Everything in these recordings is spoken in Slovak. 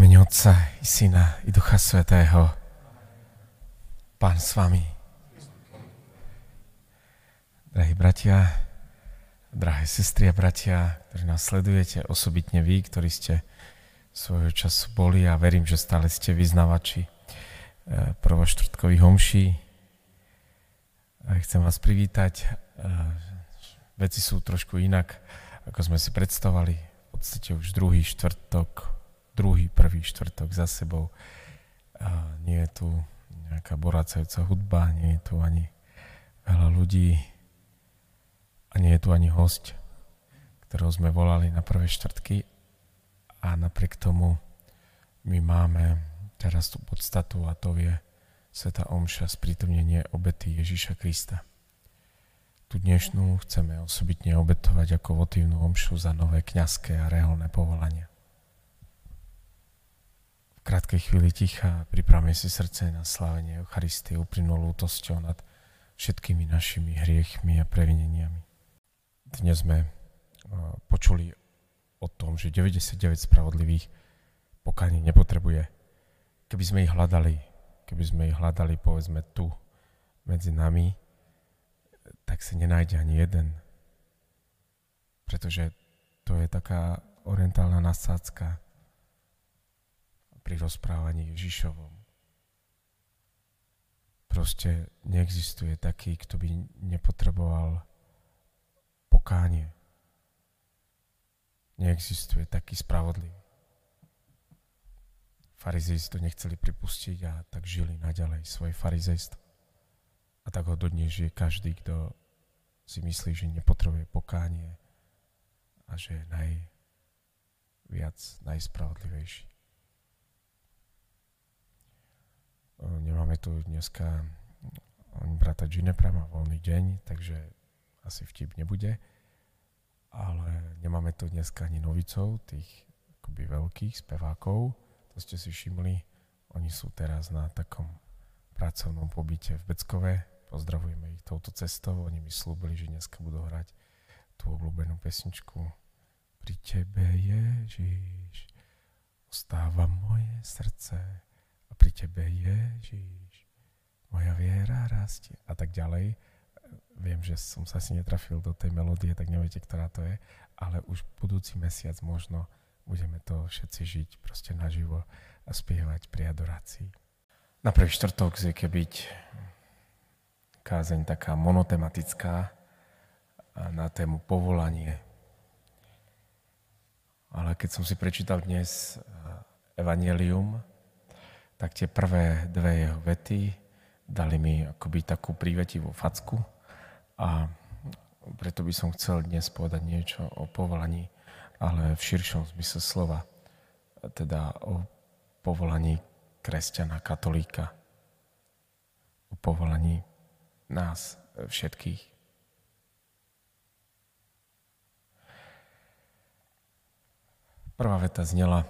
mene Otca i Syna i Ducha Svetého. Pán s vami. Drahí bratia, drahé sestry a bratia, ktorí nás sledujete, osobitne vy, ktorí ste svojho času boli a verím, že stále ste vyznavači eh, prvoštvrtkových homší. Chcem vás privítať. Eh, veci sú trošku inak, ako sme si predstavovali. V podstate už druhý štvrtok druhý, prvý štvrtok za sebou. Nie je tu nejaká boracajúca hudba, nie je tu ani veľa ľudí a nie je tu ani host, ktorého sme volali na prvé štvrtky a napriek tomu my máme teraz tú podstatu a to je Sveta Omša, sprítomnenie obety Ježíša Krista. Tu dnešnú chceme osobitne obetovať ako votívnu omšu za nové kňazské a reholné povolania krátkej chvíli ticha pripravme si srdce na slávenie Eucharistie uplynulú lútosťou nad všetkými našimi hriechmi a previneniami. Dnes sme počuli o tom, že 99 spravodlivých pokánie nepotrebuje. Keby sme ich hľadali, keby sme ich hľadali povedzme tu medzi nami, tak sa nenájde ani jeden. Pretože to je taká orientálna nasádzka, pri rozprávaní Ježišovom. Proste neexistuje taký, kto by nepotreboval pokánie. Neexistuje taký spravodlivý. Farizei to nechceli pripustiť a tak žili naďalej svoje farizejstvo. A tak ho dodnes žije každý, kto si myslí, že nepotrebuje pokánie a že je najviac, najspravodlivejší. Nemáme tu dneska brata Ginepra, má voľný deň, takže asi vtip nebude. Ale nemáme tu dneska ani novicov, tých akoby veľkých spevákov. To ste si všimli. Oni sú teraz na takom pracovnom pobyte v Beckove. Pozdravujeme ich touto cestou. Oni mi slúbili, že dneska budú hrať tú obľúbenú pesničku Pri tebe Ježiš ostáva moje srdce pri tebe Ježiš, moja viera rastie a tak ďalej. Viem, že som sa si netrafil do tej melódie, tak neviete, ktorá to je, ale už budúci mesiac možno budeme to všetci žiť proste naživo a spievať pri adorácii. Na prvý štvrtok zvyke byť kázeň taká monotematická na tému povolanie. Ale keď som si prečítal dnes Evangelium, tak tie prvé dve jeho vety dali mi akoby takú prívetivú facku a preto by som chcel dnes povedať niečo o povolaní, ale v širšom zmysle slova, teda o povolaní kresťana, katolíka, o povolaní nás všetkých. Prvá veta znela,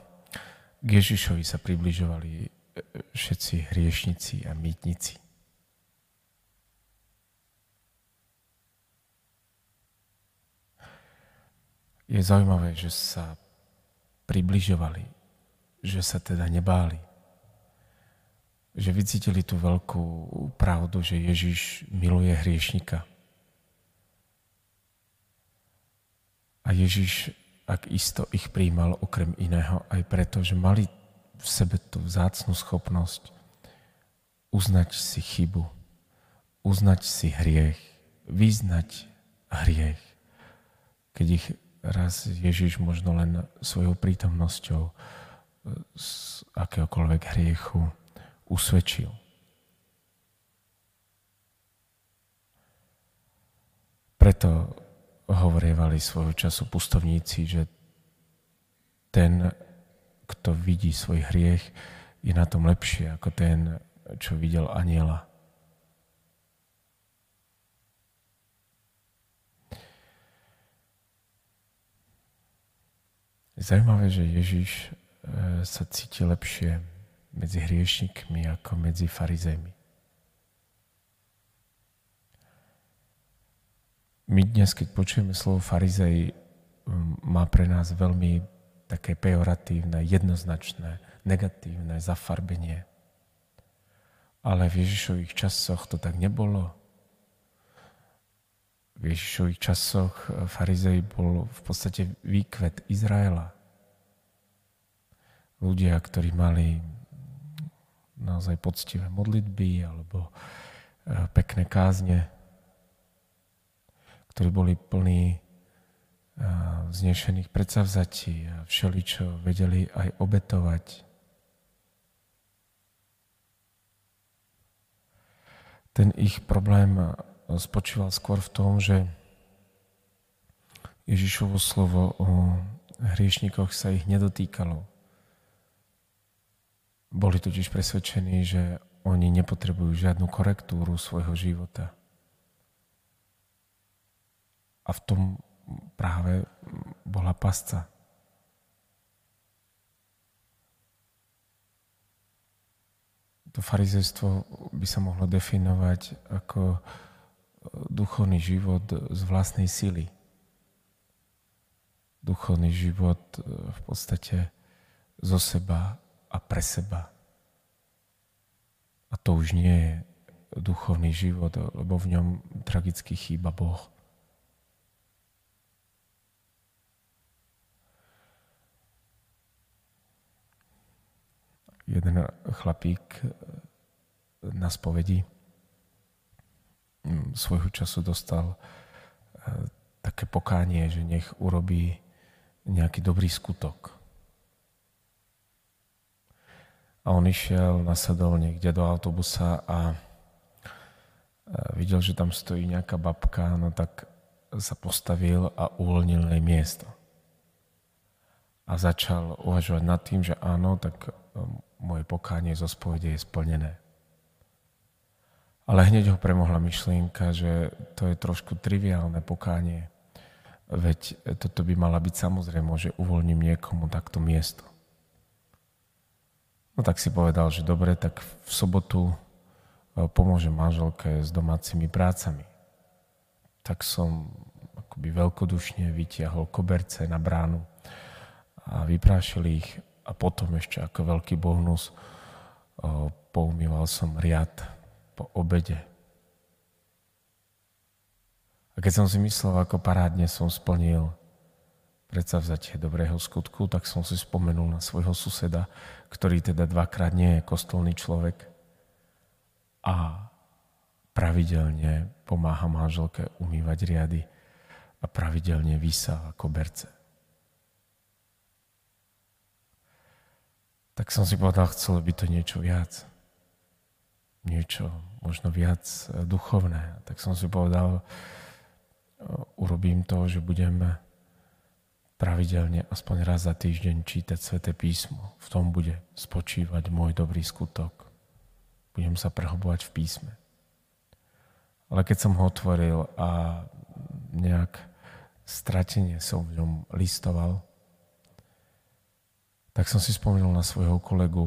k Ježišovi sa približovali všetci hriešnici a mýtnici. Je zaujímavé, že sa približovali, že sa teda nebáli, že vycítili tú veľkú pravdu, že Ježiš miluje hriešnika. A Ježiš, ak isto ich príjmal okrem iného, aj preto, že mali v sebe tú vzácnú schopnosť uznať si chybu, uznať si hriech, vyznať hriech. Keď ich raz Ježiš možno len svojou prítomnosťou z akéhokoľvek hriechu usvedčil. Preto hovorievali svojho času pustovníci, že ten kto vidí svoj hriech, je na tom lepšie ako ten, čo videl aniela. Je zaujímavé, že Ježiš e, sa cíti lepšie medzi hriešnikmi ako medzi farizejmi. My dnes, keď počujeme slovo farizej, má pre nás veľmi také pejoratívne, jednoznačné, negatívne zafarbenie. Ale v Ježišových časoch to tak nebolo. V Ježišových časoch farizej bol v podstate výkvet Izraela. Ľudia, ktorí mali naozaj poctivé modlitby alebo e, pekné kázne, ktorí boli plní vznešených predsavzatí a všeličo vedeli aj obetovať. Ten ich problém spočíval skôr v tom, že Ježišovo slovo o hriešnikoch sa ich nedotýkalo. Boli totiž presvedčení, že oni nepotrebujú žiadnu korektúru svojho života. A v tom práve bola pasca. To farizejstvo by sa mohlo definovať ako duchovný život z vlastnej sily. Duchovný život v podstate zo seba a pre seba. A to už nie je duchovný život, lebo v ňom tragicky chýba Boh. Jeden chlapík eh, na spovedi mm, svojho času dostal eh, také pokánie, že nech urobí nejaký dobrý skutok. A on išiel, nasadol niekde do autobusa a videl, že tam stojí nejaká babka, no tak sa postavil a uvoľnil jej miesto. A začal uvažovať nad tým, že áno, tak moje pokánie zo spovede je splnené. Ale hneď ho premohla myšlienka, že to je trošku triviálne pokánie. Veď toto by mala byť samozrejme, že uvoľním niekomu takto miesto. No tak si povedal, že dobre, tak v sobotu e, pomôžem manželke s domácimi prácami. Tak som akoby veľkodušne vytiahol koberce na bránu a vyprášil ich a potom ešte ako veľký bonus poumýval som riad po obede. A keď som si myslel, ako parádne som splnil vzatie dobrého skutku, tak som si spomenul na svojho suseda, ktorý teda dvakrát nie je kostolný človek a pravidelne pomáha manželke umývať riady a pravidelne vysáva koberce. Tak som si povedal, chcel by to niečo viac. Niečo možno viac e, duchovné. Tak som si povedal, e, urobím to, že budem pravidelne aspoň raz za týždeň čítať Sveté písmo. V tom bude spočívať môj dobrý skutok. Budem sa prehobovať v písme. Ale keď som ho otvoril a nejak stratenie som v ňom listoval, tak som si spomenul na svojho kolegu,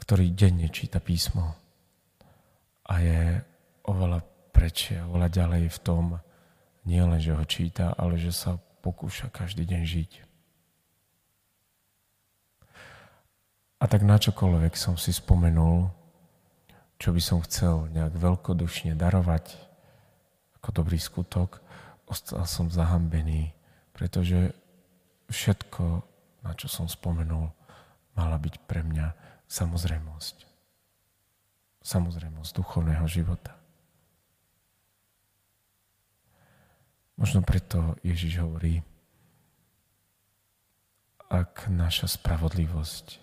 ktorý denne číta písmo a je oveľa prečie, oveľa ďalej v tom, nie len, že ho číta, ale že sa pokúša každý deň žiť. A tak na čokoľvek som si spomenul, čo by som chcel nejak veľkodušne darovať ako dobrý skutok, ostal som zahambený, pretože všetko na čo som spomenul, mala byť pre mňa samozrejmosť. Samozrejmosť duchovného života. Možno preto Ježiš hovorí, ak naša spravodlivosť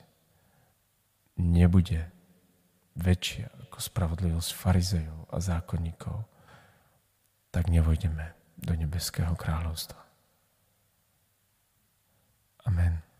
nebude väčšia ako spravodlivosť farizejov a zákonníkov, tak nevojdeme do nebeského kráľovstva. Amen.